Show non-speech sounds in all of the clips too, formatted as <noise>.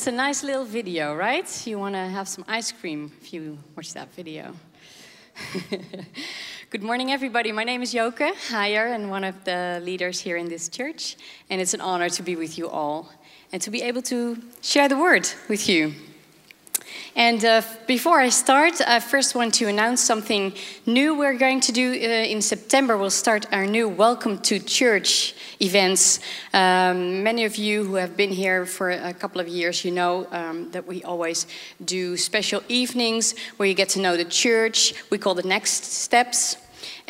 It's a nice little video, right? You want to have some ice cream if you watch that video. <laughs> Good morning, everybody. My name is Joke Heyer, and one of the leaders here in this church. And it's an honor to be with you all and to be able to share the word with you. And uh, before I start, I first want to announce something new we're going to do uh, in September. We'll start our new Welcome to Church events. Um, many of you who have been here for a couple of years, you know um, that we always do special evenings where you get to know the church. We call the Next Steps.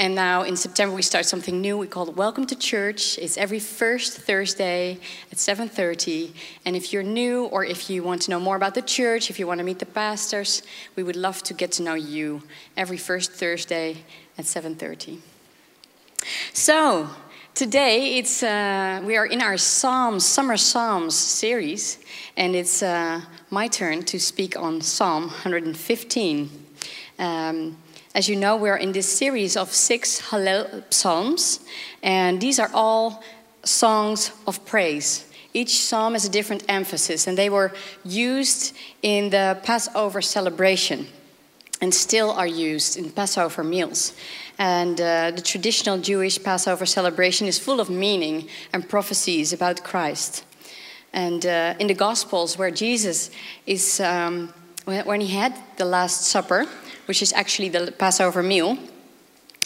And now in September we start something new. We call it Welcome to Church. It's every first Thursday at 7:30. And if you're new or if you want to know more about the church, if you want to meet the pastors, we would love to get to know you every first Thursday at 7:30. So, today it's uh, we are in our Psalms Summer Psalms series, and it's uh, my turn to speak on Psalm 115. Um, as you know, we're in this series of six Hallel psalms, and these are all songs of praise. Each psalm has a different emphasis, and they were used in the Passover celebration and still are used in Passover meals. And uh, the traditional Jewish Passover celebration is full of meaning and prophecies about Christ. And uh, in the Gospels, where Jesus is, um, when he had the Last Supper, which is actually the Passover meal,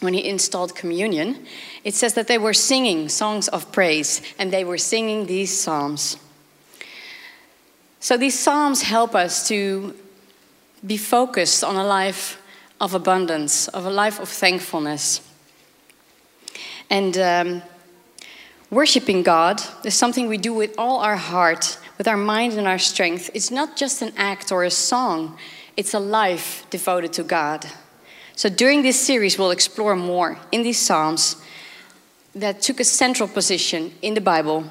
when he installed communion, it says that they were singing songs of praise and they were singing these psalms. So these psalms help us to be focused on a life of abundance, of a life of thankfulness. And um, worshiping God is something we do with all our heart, with our mind and our strength. It's not just an act or a song, it's a life devoted to God. So during this series, we'll explore more in these Psalms that took a central position in the Bible,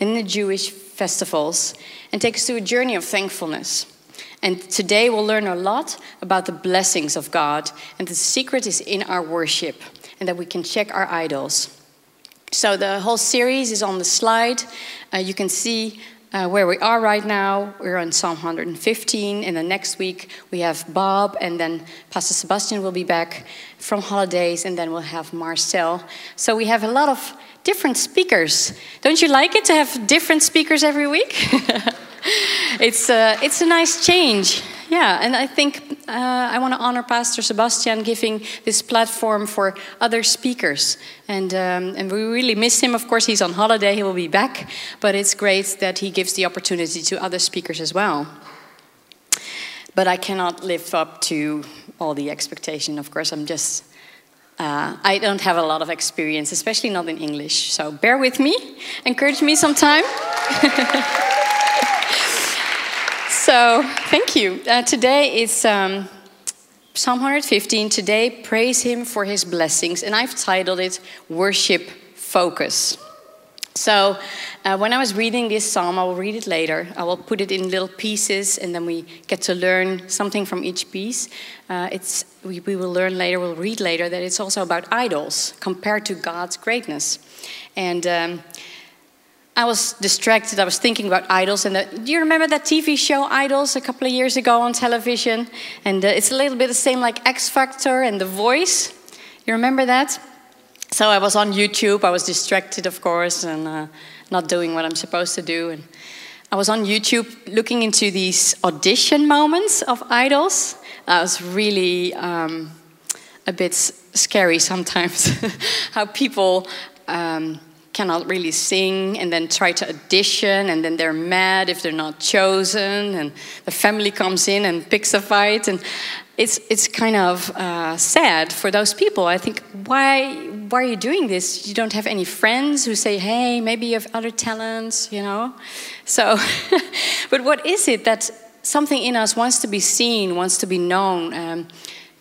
in the Jewish festivals, and take us through a journey of thankfulness. And today we'll learn a lot about the blessings of God, and the secret is in our worship, and that we can check our idols. So the whole series is on the slide. Uh, you can see uh, where we are right now. We're on Psalm 115, and the next week we have Bob, and then Pastor Sebastian will be back from holidays, and then we'll have Marcel. So we have a lot of different speakers. Don't you like it to have different speakers every week? <laughs> it's, uh, it's a nice change. Yeah, and I think uh, I want to honor Pastor Sebastian giving this platform for other speakers. And, um, and we really miss him. Of course, he's on holiday, he will be back. But it's great that he gives the opportunity to other speakers as well. But I cannot live up to all the expectation. Of course, I'm just. Uh, I don't have a lot of experience, especially not in English. So bear with me, encourage me sometime. <laughs> So, thank you. Uh, today is um, Psalm 115. Today, praise Him for His blessings. And I've titled it Worship Focus. So, uh, when I was reading this psalm, I will read it later. I will put it in little pieces, and then we get to learn something from each piece. Uh, it's, we, we will learn later, we'll read later, that it's also about idols compared to God's greatness. And um, I was distracted. I was thinking about idols. And the, do you remember that TV show Idols a couple of years ago on television? And uh, it's a little bit the same like X Factor and The Voice. You remember that? So I was on YouTube. I was distracted, of course, and uh, not doing what I'm supposed to do. And I was on YouTube looking into these audition moments of idols. That was really um, a bit scary sometimes. <laughs> How people. Um, cannot really sing and then try to audition and then they're mad if they're not chosen and the family comes in and picks a fight and it's it's kind of uh, sad for those people. I think why why are you doing this? You don't have any friends who say, "Hey, maybe you have other talents," you know. So, <laughs> but what is it that something in us wants to be seen, wants to be known? Um,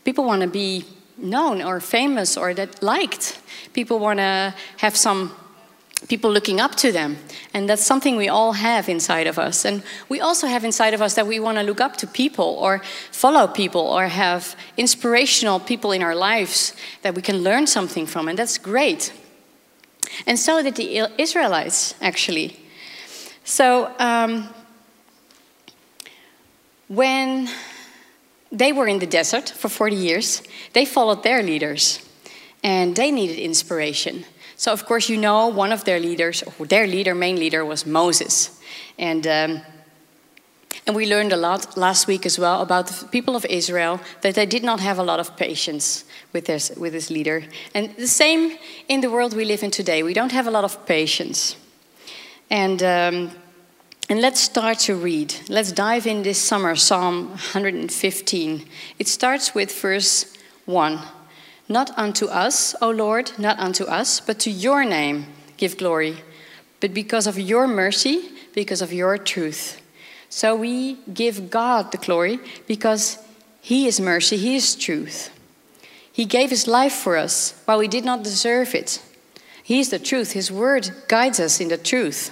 people want to be known or famous or that liked. People want to have some people looking up to them. And that's something we all have inside of us. And we also have inside of us that we want to look up to people or follow people or have inspirational people in our lives that we can learn something from. And that's great. And so did the Israelites, actually. So, um, when they were in the desert for 40 years, they followed their leaders and they needed inspiration. So, of course, you know one of their leaders, their leader, main leader, was Moses. And, um, and we learned a lot last week as well about the people of Israel that they did not have a lot of patience with this, with this leader. And the same in the world we live in today. We don't have a lot of patience. And, um, and let's start to read. Let's dive in this summer, Psalm 115. It starts with verse 1. Not unto us, O Lord, not unto us, but to your name give glory, but because of your mercy, because of your truth. So we give God the glory because He is mercy, He is truth. He gave His life for us while we did not deserve it. He is the truth, His word guides us in the truth.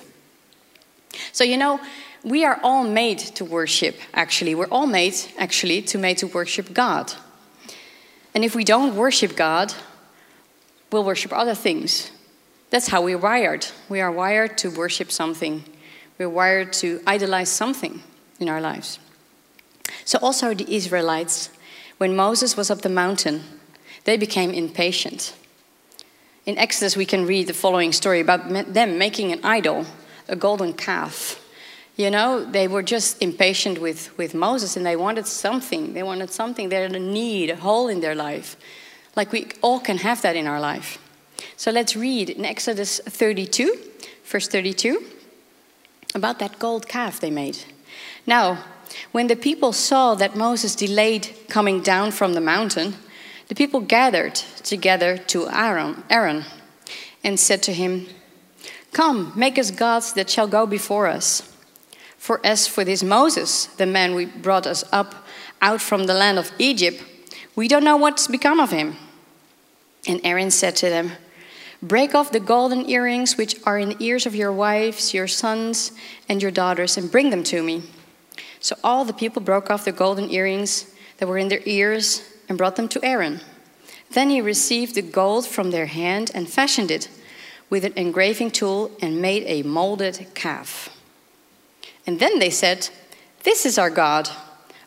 So, you know, we are all made to worship, actually. We're all made, actually, to made to worship God. And if we don't worship God, we'll worship other things. That's how we're wired. We are wired to worship something. We're wired to idolize something in our lives. So, also the Israelites, when Moses was up the mountain, they became impatient. In Exodus, we can read the following story about them making an idol, a golden calf. You know, they were just impatient with, with Moses and they wanted something. They wanted something. They had a need, a hole in their life. Like we all can have that in our life. So let's read in Exodus 32, verse 32, about that gold calf they made. Now, when the people saw that Moses delayed coming down from the mountain, the people gathered together to Aaron, Aaron and said to him, Come, make us gods that shall go before us. For as for this Moses, the man we brought us up out from the land of Egypt, we don't know what's become of him. And Aaron said to them, Break off the golden earrings which are in the ears of your wives, your sons, and your daughters, and bring them to me. So all the people broke off the golden earrings that were in their ears and brought them to Aaron. Then he received the gold from their hand and fashioned it with an engraving tool and made a molded calf. And then they said, This is our God,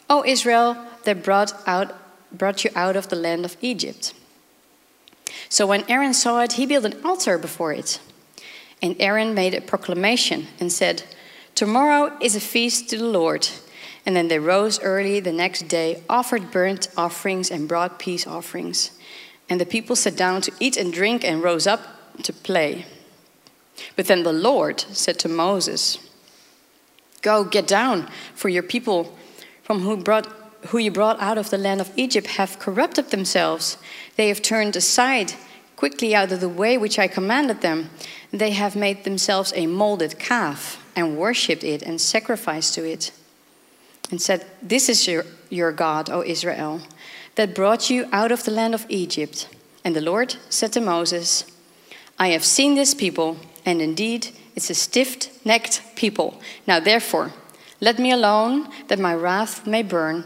O Israel, that brought, out, brought you out of the land of Egypt. So when Aaron saw it, he built an altar before it. And Aaron made a proclamation and said, Tomorrow is a feast to the Lord. And then they rose early the next day, offered burnt offerings and brought peace offerings. And the people sat down to eat and drink and rose up to play. But then the Lord said to Moses, Go, get down, for your people from who, brought, who you brought out of the land of Egypt have corrupted themselves. They have turned aside quickly out of the way which I commanded them. They have made themselves a molded calf and worshipped it and sacrificed to it. And said, This is your, your God, O Israel, that brought you out of the land of Egypt. And the Lord said to Moses, I have seen this people, and indeed it's a stiff necked people. Now, therefore, let me alone, that my wrath may burn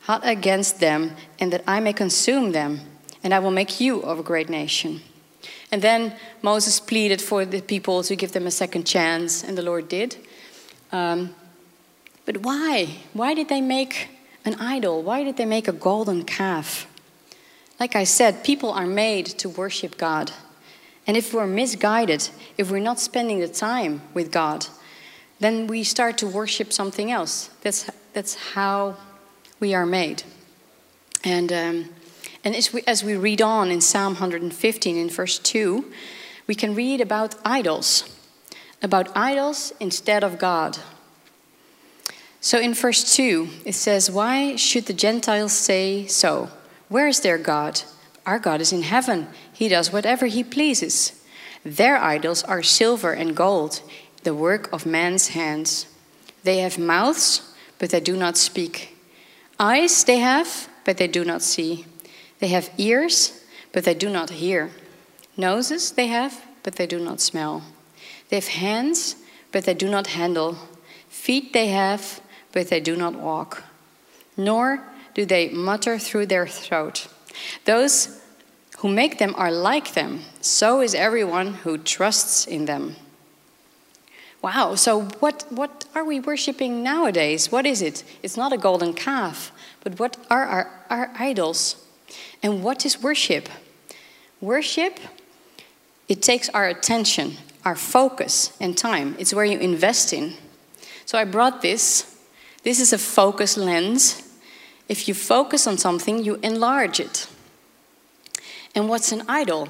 hot against them, and that I may consume them, and I will make you of a great nation. And then Moses pleaded for the people to give them a second chance, and the Lord did. Um, but why? Why did they make an idol? Why did they make a golden calf? Like I said, people are made to worship God. And if we're misguided, if we're not spending the time with God, then we start to worship something else. That's, that's how we are made. And, um, and as, we, as we read on in Psalm 115, in verse 2, we can read about idols, about idols instead of God. So in verse 2, it says, Why should the Gentiles say so? Where is their God? Our God is in heaven. He does whatever he pleases. Their idols are silver and gold, the work of man's hands. They have mouths, but they do not speak. Eyes they have, but they do not see. They have ears, but they do not hear. Noses they have, but they do not smell. They have hands, but they do not handle. Feet they have, but they do not walk. Nor do they mutter through their throat. Those who make them are like them. So is everyone who trusts in them. Wow, so what, what are we worshiping nowadays? What is it? It's not a golden calf, but what are our, our idols? And what is worship? Worship, it takes our attention, our focus, and time. It's where you invest in. So I brought this. This is a focus lens. If you focus on something, you enlarge it. And what's an idol?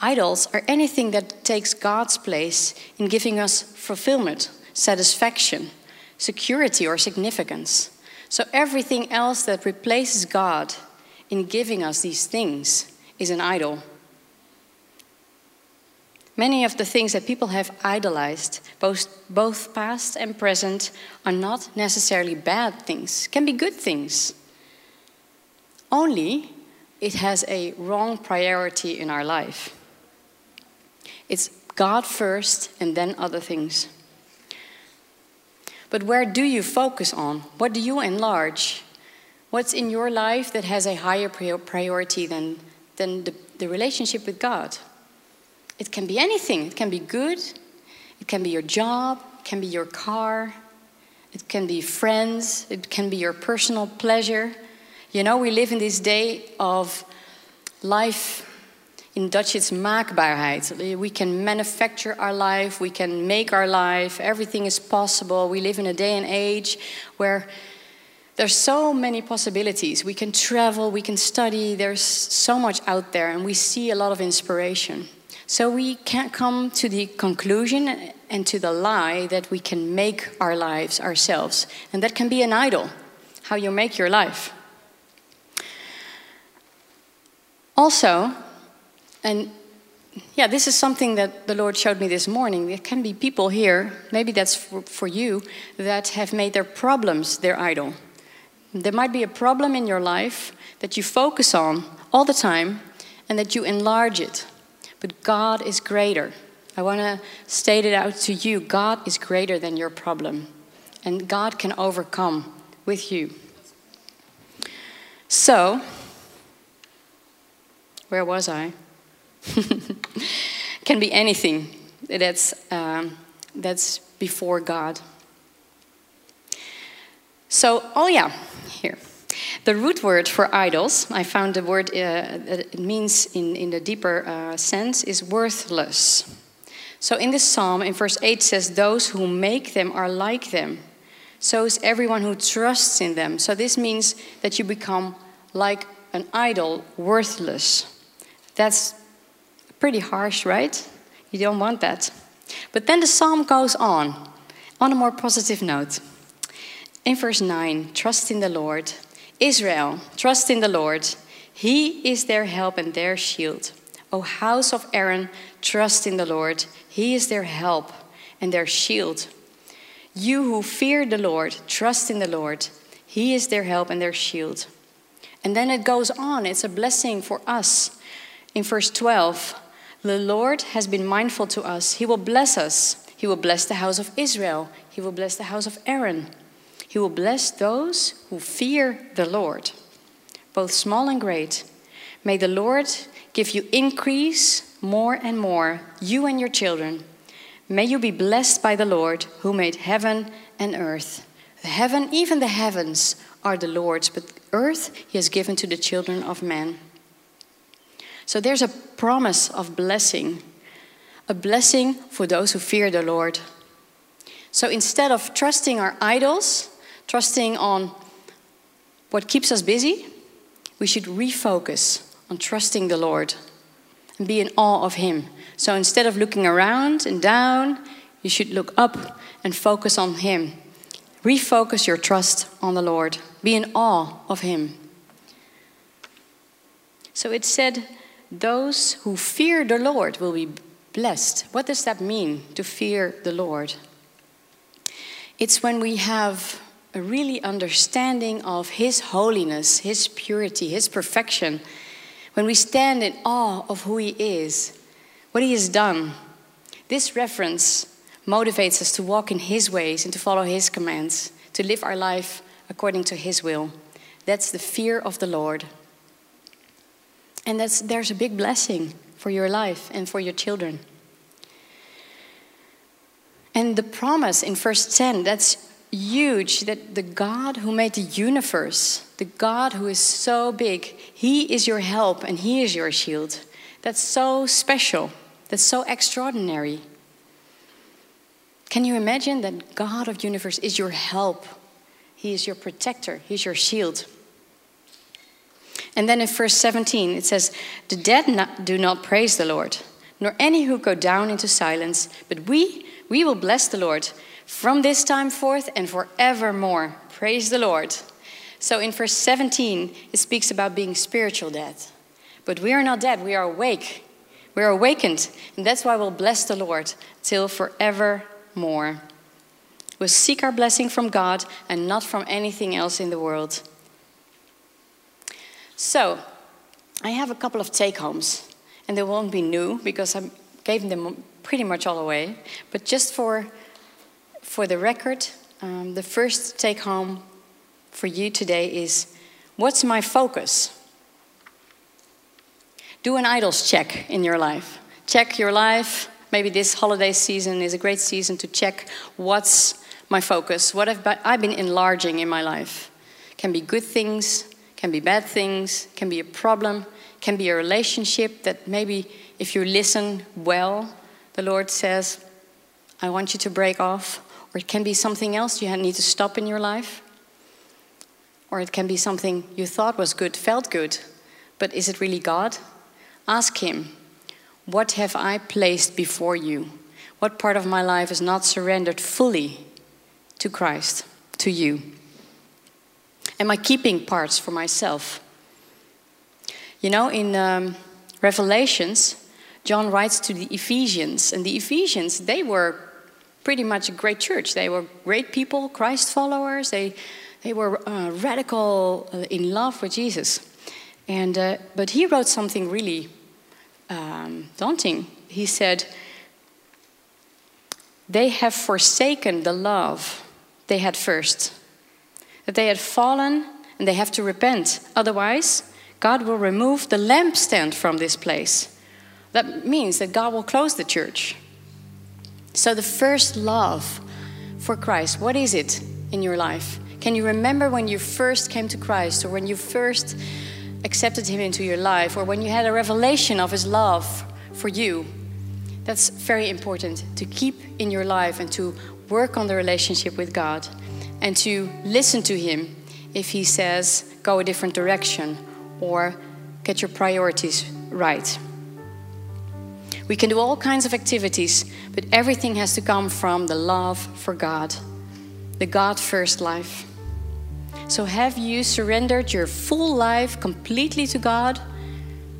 Idols are anything that takes God's place in giving us fulfillment, satisfaction, security, or significance. So everything else that replaces God in giving us these things is an idol. Many of the things that people have idolized, both, both past and present, are not necessarily bad things, can be good things. Only it has a wrong priority in our life. It's God first and then other things. But where do you focus on? What do you enlarge? What's in your life that has a higher priority than, than the, the relationship with God? It can be anything. It can be good, it can be your job, it can be your car, it can be friends, it can be your personal pleasure. You know, we live in this day of life in Dutch, it's maakbaarheid. We can manufacture our life, we can make our life, everything is possible. We live in a day and age where there's so many possibilities. We can travel, we can study, there's so much out there, and we see a lot of inspiration. So we can't come to the conclusion and to the lie that we can make our lives ourselves. And that can be an idol, how you make your life. Also, and yeah, this is something that the Lord showed me this morning. There can be people here, maybe that's for, for, you, that have made their problems their idol. There might be a problem in your life that you focus on all the time and that you enlarge it. But God is greater. I want to state it out to you God is greater than your problem, and God can overcome with you. So, where was I? <laughs> can be anything that's, um, that's before God. So, oh yeah, here. The root word for idols, I found the word uh, it means in, in the deeper uh, sense, is worthless. So in this psalm, in verse 8 says, Those who make them are like them. So is everyone who trusts in them. So this means that you become like an idol, worthless. That's Pretty harsh, right? You don't want that. But then the psalm goes on, on a more positive note. In verse 9, trust in the Lord. Israel, trust in the Lord. He is their help and their shield. O house of Aaron, trust in the Lord. He is their help and their shield. You who fear the Lord, trust in the Lord. He is their help and their shield. And then it goes on. It's a blessing for us. In verse 12, the Lord has been mindful to us. He will bless us. He will bless the house of Israel. He will bless the house of Aaron. He will bless those who fear the Lord, both small and great. May the Lord give you increase more and more, you and your children. May you be blessed by the Lord who made heaven and earth. The heaven, even the heavens, are the Lord's, but earth he has given to the children of men. So there's a promise of blessing, a blessing for those who fear the Lord. So instead of trusting our idols, trusting on what keeps us busy, we should refocus on trusting the Lord and be in awe of Him. So instead of looking around and down, you should look up and focus on Him. Refocus your trust on the Lord. Be in awe of Him. So it said, those who fear the Lord will be blessed. What does that mean, to fear the Lord? It's when we have a really understanding of His holiness, His purity, His perfection, when we stand in awe of who He is, what He has done. This reference motivates us to walk in His ways and to follow His commands, to live our life according to His will. That's the fear of the Lord. And that's, there's a big blessing for your life and for your children. And the promise in verse 10, that's huge that the God who made the universe, the God who is so big, He is your help and He is your shield. That's so special. That's so extraordinary. Can you imagine that God of universe is your help? He is your protector, He's your shield. And then in verse 17 it says, The dead not, do not praise the Lord, nor any who go down into silence, but we, we will bless the Lord from this time forth and forevermore. Praise the Lord. So in verse 17, it speaks about being spiritual dead. But we are not dead, we are awake. We are awakened. And that's why we'll bless the Lord till forevermore. We'll seek our blessing from God and not from anything else in the world. So, I have a couple of take homes, and they won't be new because I gave them pretty much all away. But just for, for the record, um, the first take home for you today is what's my focus? Do an idols check in your life. Check your life. Maybe this holiday season is a great season to check what's my focus, what have I been enlarging in my life. Can be good things, can be bad things, can be a problem, can be a relationship that maybe if you listen well, the Lord says, I want you to break off. Or it can be something else you need to stop in your life. Or it can be something you thought was good, felt good, but is it really God? Ask Him, What have I placed before you? What part of my life is not surrendered fully to Christ, to you? Am I keeping parts for myself? You know, in um, Revelations, John writes to the Ephesians, and the Ephesians, they were pretty much a great church. They were great people, Christ followers. They, they were uh, radical uh, in love with Jesus. And, uh, but he wrote something really um, daunting. He said, They have forsaken the love they had first that they had fallen and they have to repent. Otherwise, God will remove the lampstand from this place. That means that God will close the church. So, the first love for Christ, what is it in your life? Can you remember when you first came to Christ or when you first accepted Him into your life or when you had a revelation of His love for you? That's very important to keep in your life and to work on the relationship with God and to listen to Him if He says, go a different direction or get your priorities right. We can do all kinds of activities, but everything has to come from the love for God, the God first life. So, have you surrendered your full life completely to God?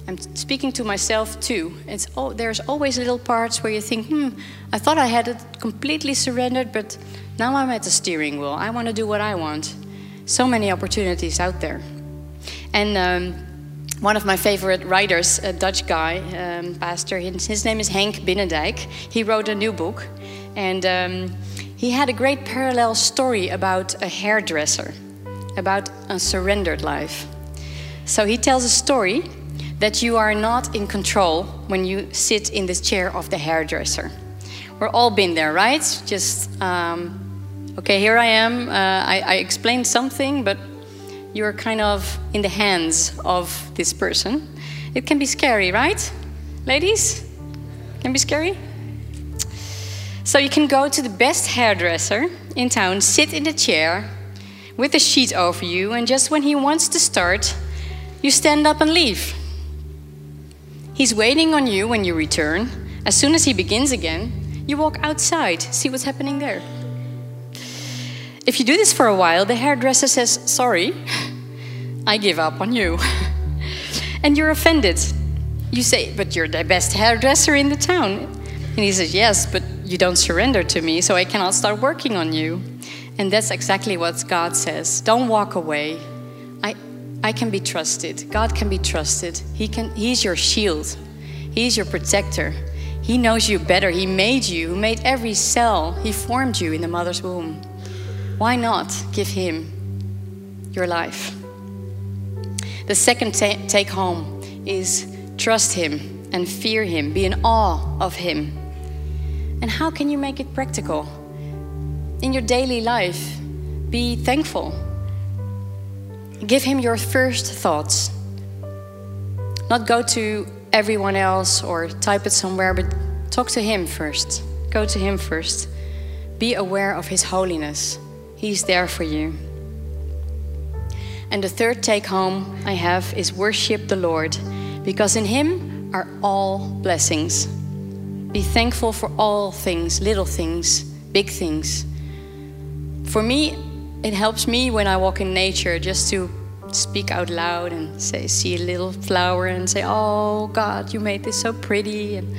I'm speaking to myself too. It's oh, there's always little parts where you think, hmm, I thought I had it completely surrendered, but now I'm at the steering wheel. I want to do what I want. So many opportunities out there. And um, one of my favorite writers, a Dutch guy, um, pastor, his name is Henk Binnendijk. He wrote a new book. And um, he had a great parallel story about a hairdresser, about a surrendered life. So he tells a story that you are not in control when you sit in the chair of the hairdresser. We're all been there, right? Just um, okay, here I am. Uh, I, I explained something, but you're kind of in the hands of this person. It can be scary, right? Ladies? Can be scary? So you can go to the best hairdresser in town, sit in the chair with a sheet over you, and just when he wants to start, you stand up and leave. He's waiting on you when you return. As soon as he begins again, you walk outside, see what's happening there. If you do this for a while, the hairdresser says, Sorry, <laughs> I give up on you. <laughs> and you're offended. You say, But you're the best hairdresser in the town. And he says, Yes, but you don't surrender to me, so I cannot start working on you. And that's exactly what God says. Don't walk away. I, can be trusted. God can be trusted. He can, he's your shield, He's your protector. He knows you better. He made you, He made every cell. He formed you in the mother's womb. Why not give Him your life? The second ta- take home is trust Him and fear Him, be in awe of Him. And how can you make it practical? In your daily life, be thankful. Give Him your first thoughts. Not go to everyone else or type it somewhere, but talk to Him first. Go to Him first. Be aware of His holiness. He's there for you. And the third take home I have is worship the Lord, because in Him are all blessings. Be thankful for all things, little things, big things. For me, it helps me when I walk in nature just to speak out loud and say, see a little flower and say, Oh God, you made this so pretty. And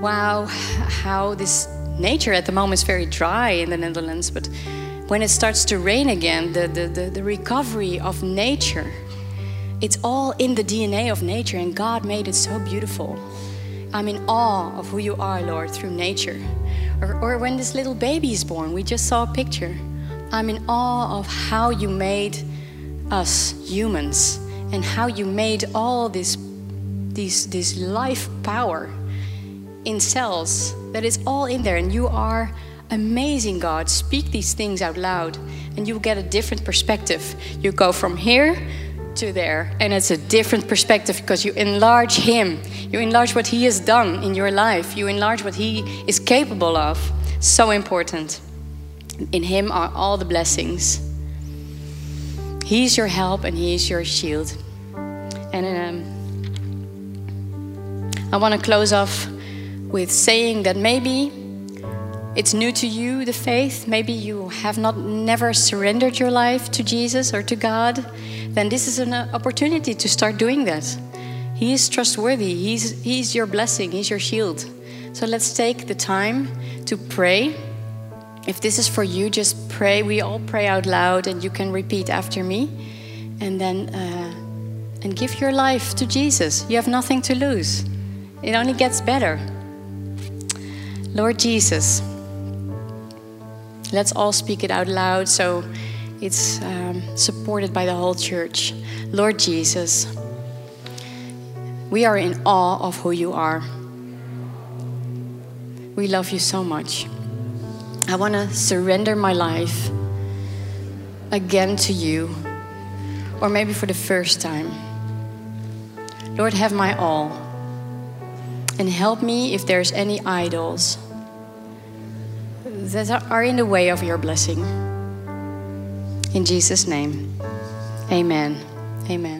wow, how this nature at the moment is very dry in the Netherlands. But when it starts to rain again, the, the, the, the recovery of nature, it's all in the DNA of nature, and God made it so beautiful. I'm in awe of who you are, Lord, through nature. Or, or when this little baby is born, we just saw a picture. I'm in awe of how you made us humans and how you made all this, this, this life power in cells that is all in there. And you are amazing, God. Speak these things out loud, and you get a different perspective. You go from here to there, and it's a different perspective because you enlarge Him. You enlarge what He has done in your life, you enlarge what He is capable of. So important. In Him are all the blessings. He is your help and He is your shield. And um, I want to close off with saying that maybe it's new to you the faith. Maybe you have not never surrendered your life to jesus or to god. Then this is an opportunity to start doing that. He is trustworthy. He's, he's your blessing. He's your shield. So let's take the time to pray if this is for you just pray we all pray out loud and you can repeat after me and then uh, and give your life to jesus you have nothing to lose it only gets better lord jesus Let's all speak it out loud so it's um, supported by the whole church. Lord Jesus, we are in awe of who you are. We love you so much. I want to surrender my life again to you, or maybe for the first time. Lord, have my all. And help me if there's any idols that are in the way of your blessing. In Jesus' name, amen. Amen.